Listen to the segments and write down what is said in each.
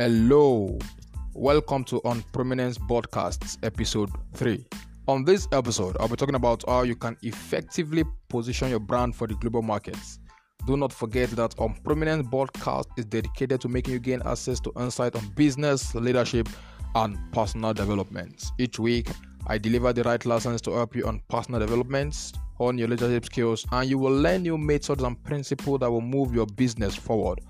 Hello, welcome to On Prominence Podcasts, episode 3. On this episode, I'll be talking about how you can effectively position your brand for the global markets. Do not forget that On Prominence Podcast is dedicated to making you gain access to insight on business, leadership, and personal development. Each week, I deliver the right lessons to help you on personal development, on your leadership skills, and you will learn new methods and principles that will move your business forward.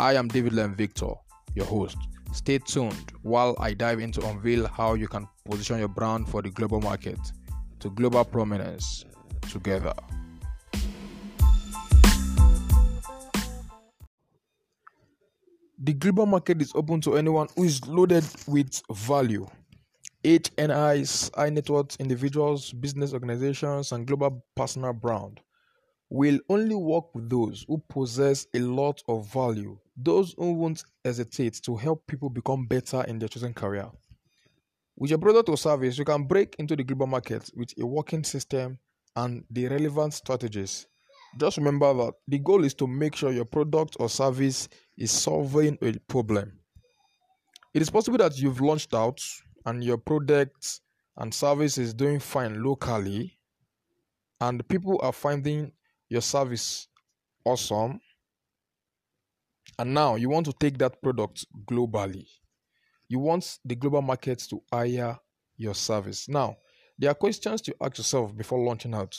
I am David Len Victor your host. Stay tuned while I dive into unveil how you can position your brand for the global market to global prominence together. The global market is open to anyone who is loaded with value. HNIs, high net worth individuals, business organizations, and global personal brand will only work with those who possess a lot of value, those who won't hesitate to help people become better in their chosen career. With your product or service, you can break into the global market with a working system and the relevant strategies. Just remember that the goal is to make sure your product or service is solving a problem. It is possible that you've launched out and your product and service is doing fine locally, and people are finding your service awesome. And now you want to take that product globally. You want the global markets to hire your service. Now there are questions to ask yourself before launching out.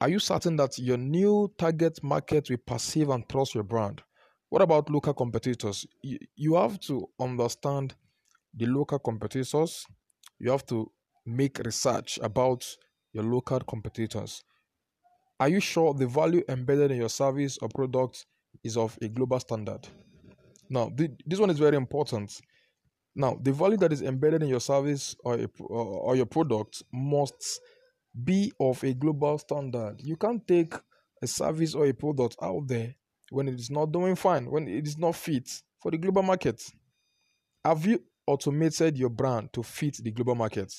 Are you certain that your new target market will perceive and trust your brand? What about local competitors? You, you have to understand the local competitors. You have to make research about your local competitors are you sure the value embedded in your service or product is of a global standard? Now, this one is very important. Now, the value that is embedded in your service or, a, or your product must be of a global standard. You can't take a service or a product out there when it is not doing fine, when it is not fit for the global market. Have you automated your brand to fit the global market?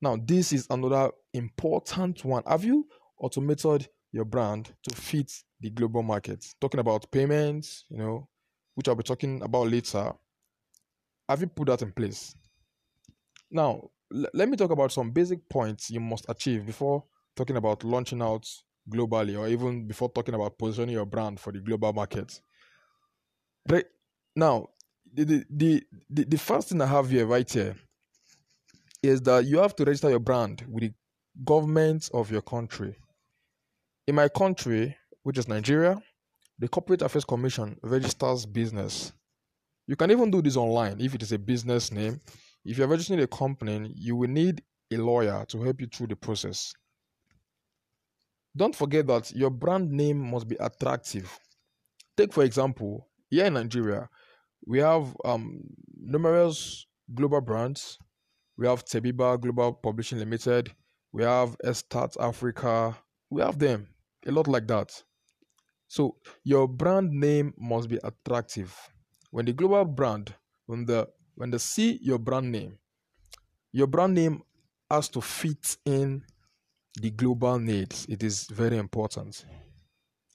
Now, this is another important one. Have you automated your brand to fit the global market. Talking about payments, you know, which I'll be talking about later. Have you put that in place? Now, l- let me talk about some basic points you must achieve before talking about launching out globally or even before talking about positioning your brand for the global market. Right now, the, the, the, the, the first thing I have here, right here, is that you have to register your brand with the government of your country. In my country, which is Nigeria, the Corporate Affairs Commission registers business. You can even do this online if it is a business name. If you're registering a company, you will need a lawyer to help you through the process. Don't forget that your brand name must be attractive. Take, for example, here in Nigeria, we have um, numerous global brands. We have Tebiba Global Publishing Limited. We have Estat Africa. We have them a lot like that. So your brand name must be attractive. When the global brand, when the when they see your brand name, your brand name has to fit in the global needs. It is very important.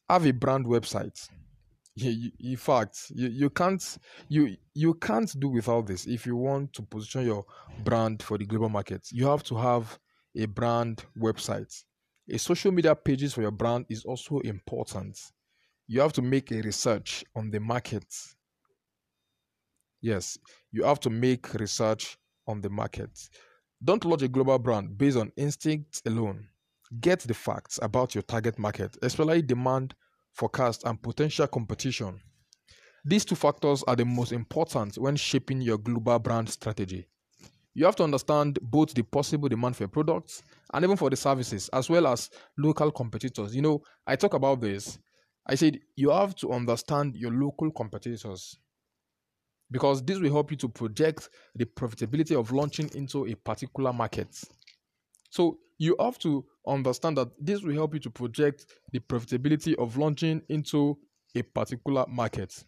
Have a brand website. in fact, you, you can't you you can't do without this if you want to position your brand for the global market. You have to have a brand website. A social media pages for your brand is also important. You have to make a research on the market. Yes, you have to make research on the market. Don't launch a global brand based on instinct alone. Get the facts about your target market, especially demand, forecast, and potential competition. These two factors are the most important when shaping your global brand strategy you have to understand both the possible demand for products and even for the services, as well as local competitors. You know, I talk about this. I said you have to understand your local competitors because this will help you to project the profitability of launching into a particular market. So you have to understand that this will help you to project the profitability of launching into a particular market.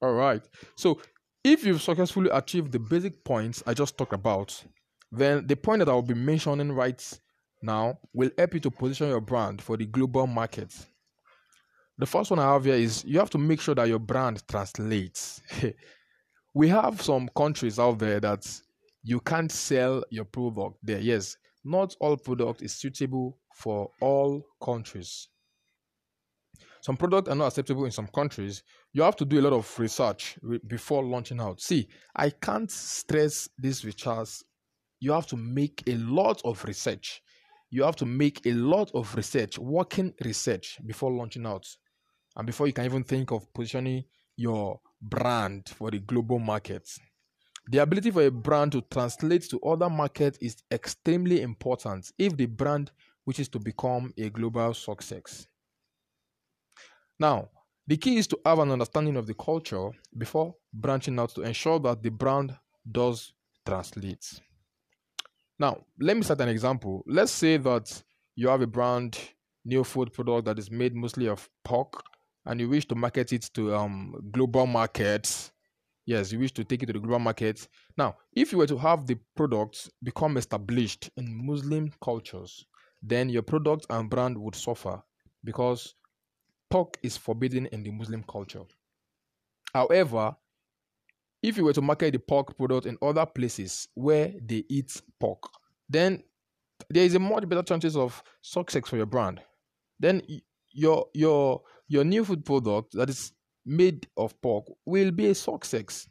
All right. So if you've successfully achieved the basic points I just talked about, then the point that I'll be mentioning right now will help you to position your brand for the global market. The first one I have here is you have to make sure that your brand translates. we have some countries out there that you can't sell your product there. Yes, not all product is suitable for all countries. Some products are not acceptable in some countries. You have to do a lot of research before launching out. See, I can't stress this with Charles. You have to make a lot of research. You have to make a lot of research, working research before launching out. And before you can even think of positioning your brand for the global market. The ability for a brand to translate to other markets is extremely important if the brand wishes to become a global success. Now, the key is to have an understanding of the culture before branching out to ensure that the brand does translate. Now, let me set an example. Let's say that you have a brand new food product that is made mostly of pork and you wish to market it to um global markets. Yes, you wish to take it to the global markets. Now, if you were to have the product become established in Muslim cultures, then your product and brand would suffer because pork is forbidden in the Muslim culture. However, if you were to market the pork product in other places where they eat pork, then there is a much better chances of success for your brand. Then your your your new food product that is made of pork will be a success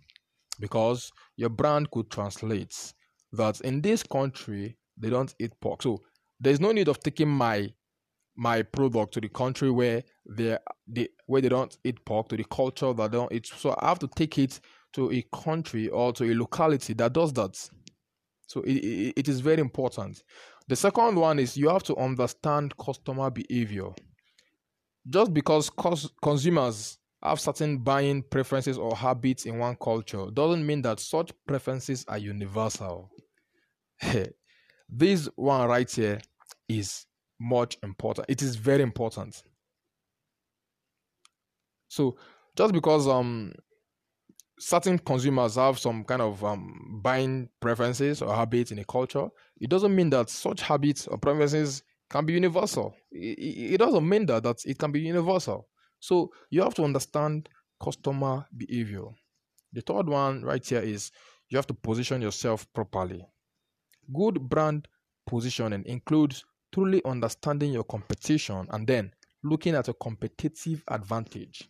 because your brand could translate that in this country they don't eat pork. So there's no need of taking my my product to the country where they they where they don't eat pork to the culture that don't eat. So i have to take it to a country or to a locality that does that. So it, it, it is very important. The second one is you have to understand customer behavior. Just because cos- consumers have certain buying preferences or habits in one culture doesn't mean that such preferences are universal. This one right here is much important. It is very important. So just because um certain consumers have some kind of um buying preferences or habits in a culture, it doesn't mean that such habits or preferences can be universal. It, it doesn't mean that that it can be universal. So you have to understand customer behavior. The third one right here is you have to position yourself properly. Good brand positioning includes truly understanding your competition and then looking at a competitive advantage.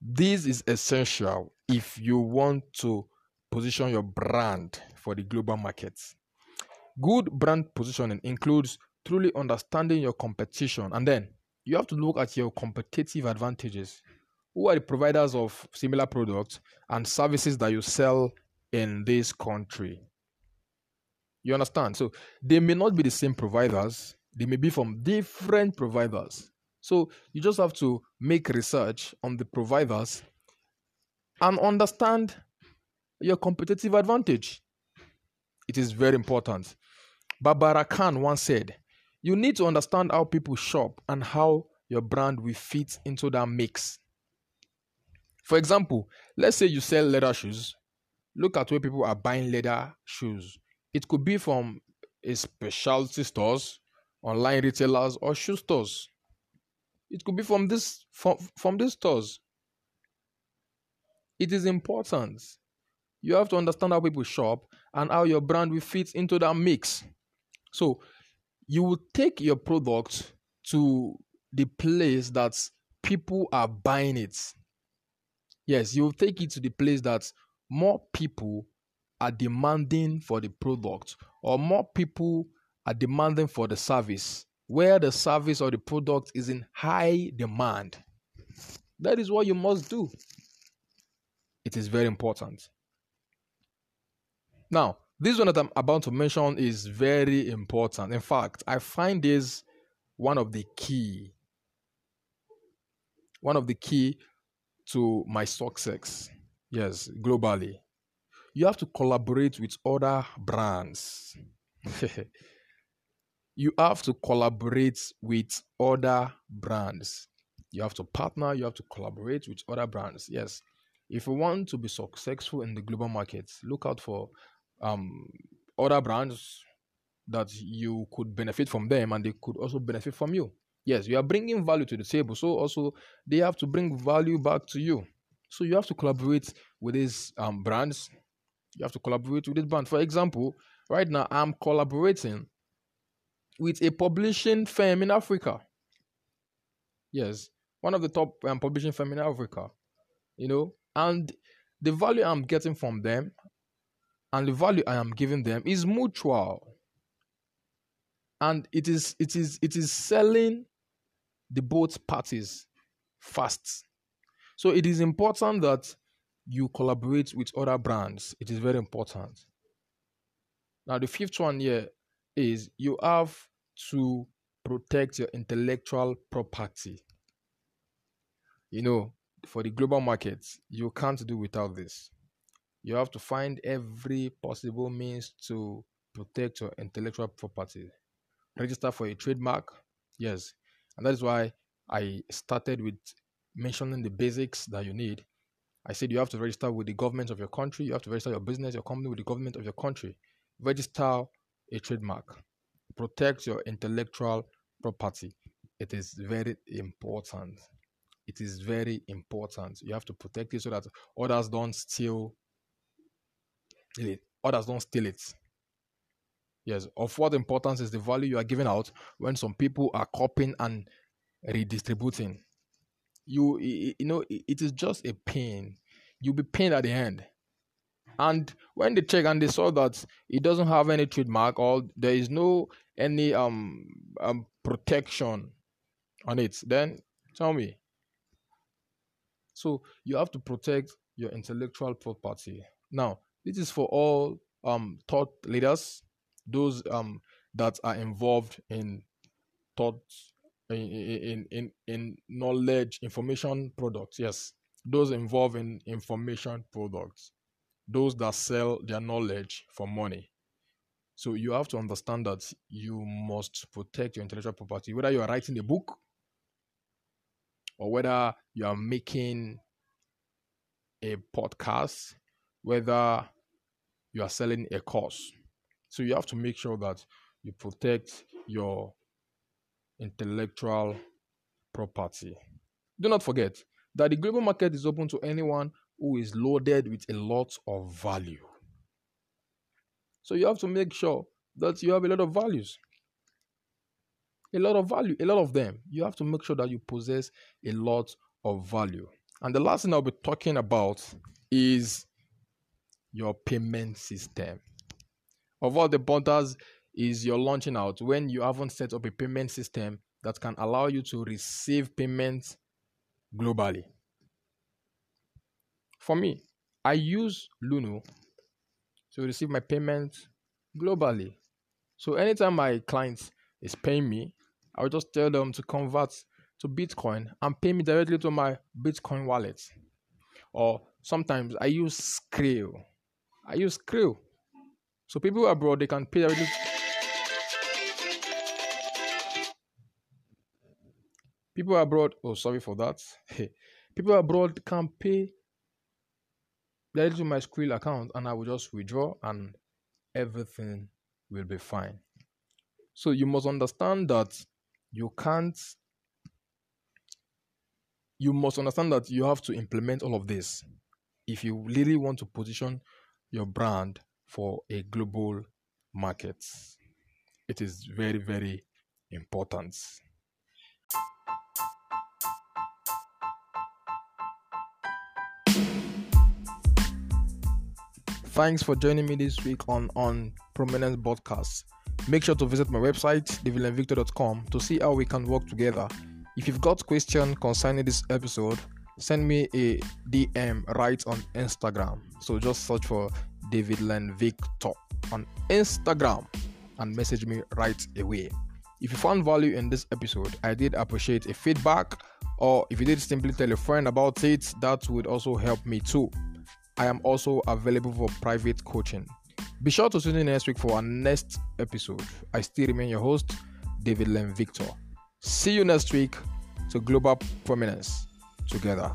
This is essential if you want to position your brand for the global markets. Good brand positioning includes truly understanding your competition and then you have to look at your competitive advantages. Who are the providers of similar products and services that you sell in this country? You understand? So they may not be the same providers, they may be from different providers. So you just have to make research on the providers and understand your competitive advantage. It is very important. Barbara Kahn once said, You need to understand how people shop and how your brand will fit into that mix. For example, let's say you sell leather shoes. Look at where people are buying leather shoes. It could be from a specialty stores, online retailers, or shoe stores. It could be from this from, from these stores. It is important. You have to understand how people shop and how your brand will fit into that mix. So you will take your product to the place that people are buying it. Yes, you will take it to the place that more people are demanding for the product or more people are demanding for the service where the service or the product is in high demand. That is what you must do. It is very important. Now, this one that I'm about to mention is very important. In fact, I find this one of the key one of the key to my success. Yes, globally you have to collaborate with other brands. you have to collaborate with other brands. You have to partner, you have to collaborate with other brands. Yes. If you want to be successful in the global markets, look out for um, other brands that you could benefit from them and they could also benefit from you. Yes, you are bringing value to the table. So also they have to bring value back to you. So you have to collaborate with these um, brands. You have to collaborate with this brand. For example, right now I'm collaborating with a publishing firm in Africa. Yes, one of the top um, publishing firm in Africa. You know, and the value I'm getting from them and the value I am giving them is mutual. And it is it is it is selling the both parties fast. So it is important that you collaborate with other brands. It is very important. Now, the fifth one here is you have to protect your intellectual property. You know, for the global markets, you can't do without this. You have to find every possible means to protect your intellectual property. Register for a trademark, yes, and that is why I started with mentioning the basics that you need. I said you have to register with the government of your country, you have to register your business, your company with the government of your country. Register a trademark. Protect your intellectual property. It is very important. It is very important. You have to protect it so that others don't steal it. Others don't steal it. Yes, of what importance is the value you are giving out when some people are copying and redistributing. You, you know, it is just a pain. You'll be pained at the end. And when they check and they saw that it doesn't have any trademark or there is no any um, um protection on it, then tell me. So you have to protect your intellectual property. Now, this is for all um thought leaders, those um that are involved in thought in in in knowledge information products yes. Those involved in information products those that sell their knowledge for money. So you have to understand that you must protect your intellectual property whether you are writing a book or whether you are making a podcast whether you are selling a course. So you have to make sure that you protect your intellectual property. Do not forget that the global market is open to anyone who is loaded with a lot of value. So you have to make sure that you have a lot of values. A lot of value, a lot of them. You have to make sure that you possess a lot of value. And the last thing I'll be talking about is your payment system. Of all the bundles is you're launching out when you haven't set up a payment system that can allow you to receive payments globally. For me, I use Luno to receive my payments globally. So anytime my client is paying me, I will just tell them to convert to Bitcoin and pay me directly to my Bitcoin wallet. Or sometimes I use Skrill. I use Skrill. So people abroad they can pay directly People abroad, oh, sorry for that. People abroad can pay directly to my Skrill account and I will just withdraw and everything will be fine. So you must understand that you can't, you must understand that you have to implement all of this if you really want to position your brand for a global market. It is very, very important. Thanks for joining me this week on on Prominence Podcast. Make sure to visit my website, davidlenvictor.com, to see how we can work together. If you've got question concerning this episode, send me a DM right on Instagram. So just search for David Len Victor on Instagram and message me right away. If you found value in this episode, I did appreciate a feedback, or if you did simply tell a friend about it, that would also help me too. I am also available for private coaching. Be sure to tune in next week for our next episode. I still remain your host, David Len Victor. See you next week to Global Prominence together.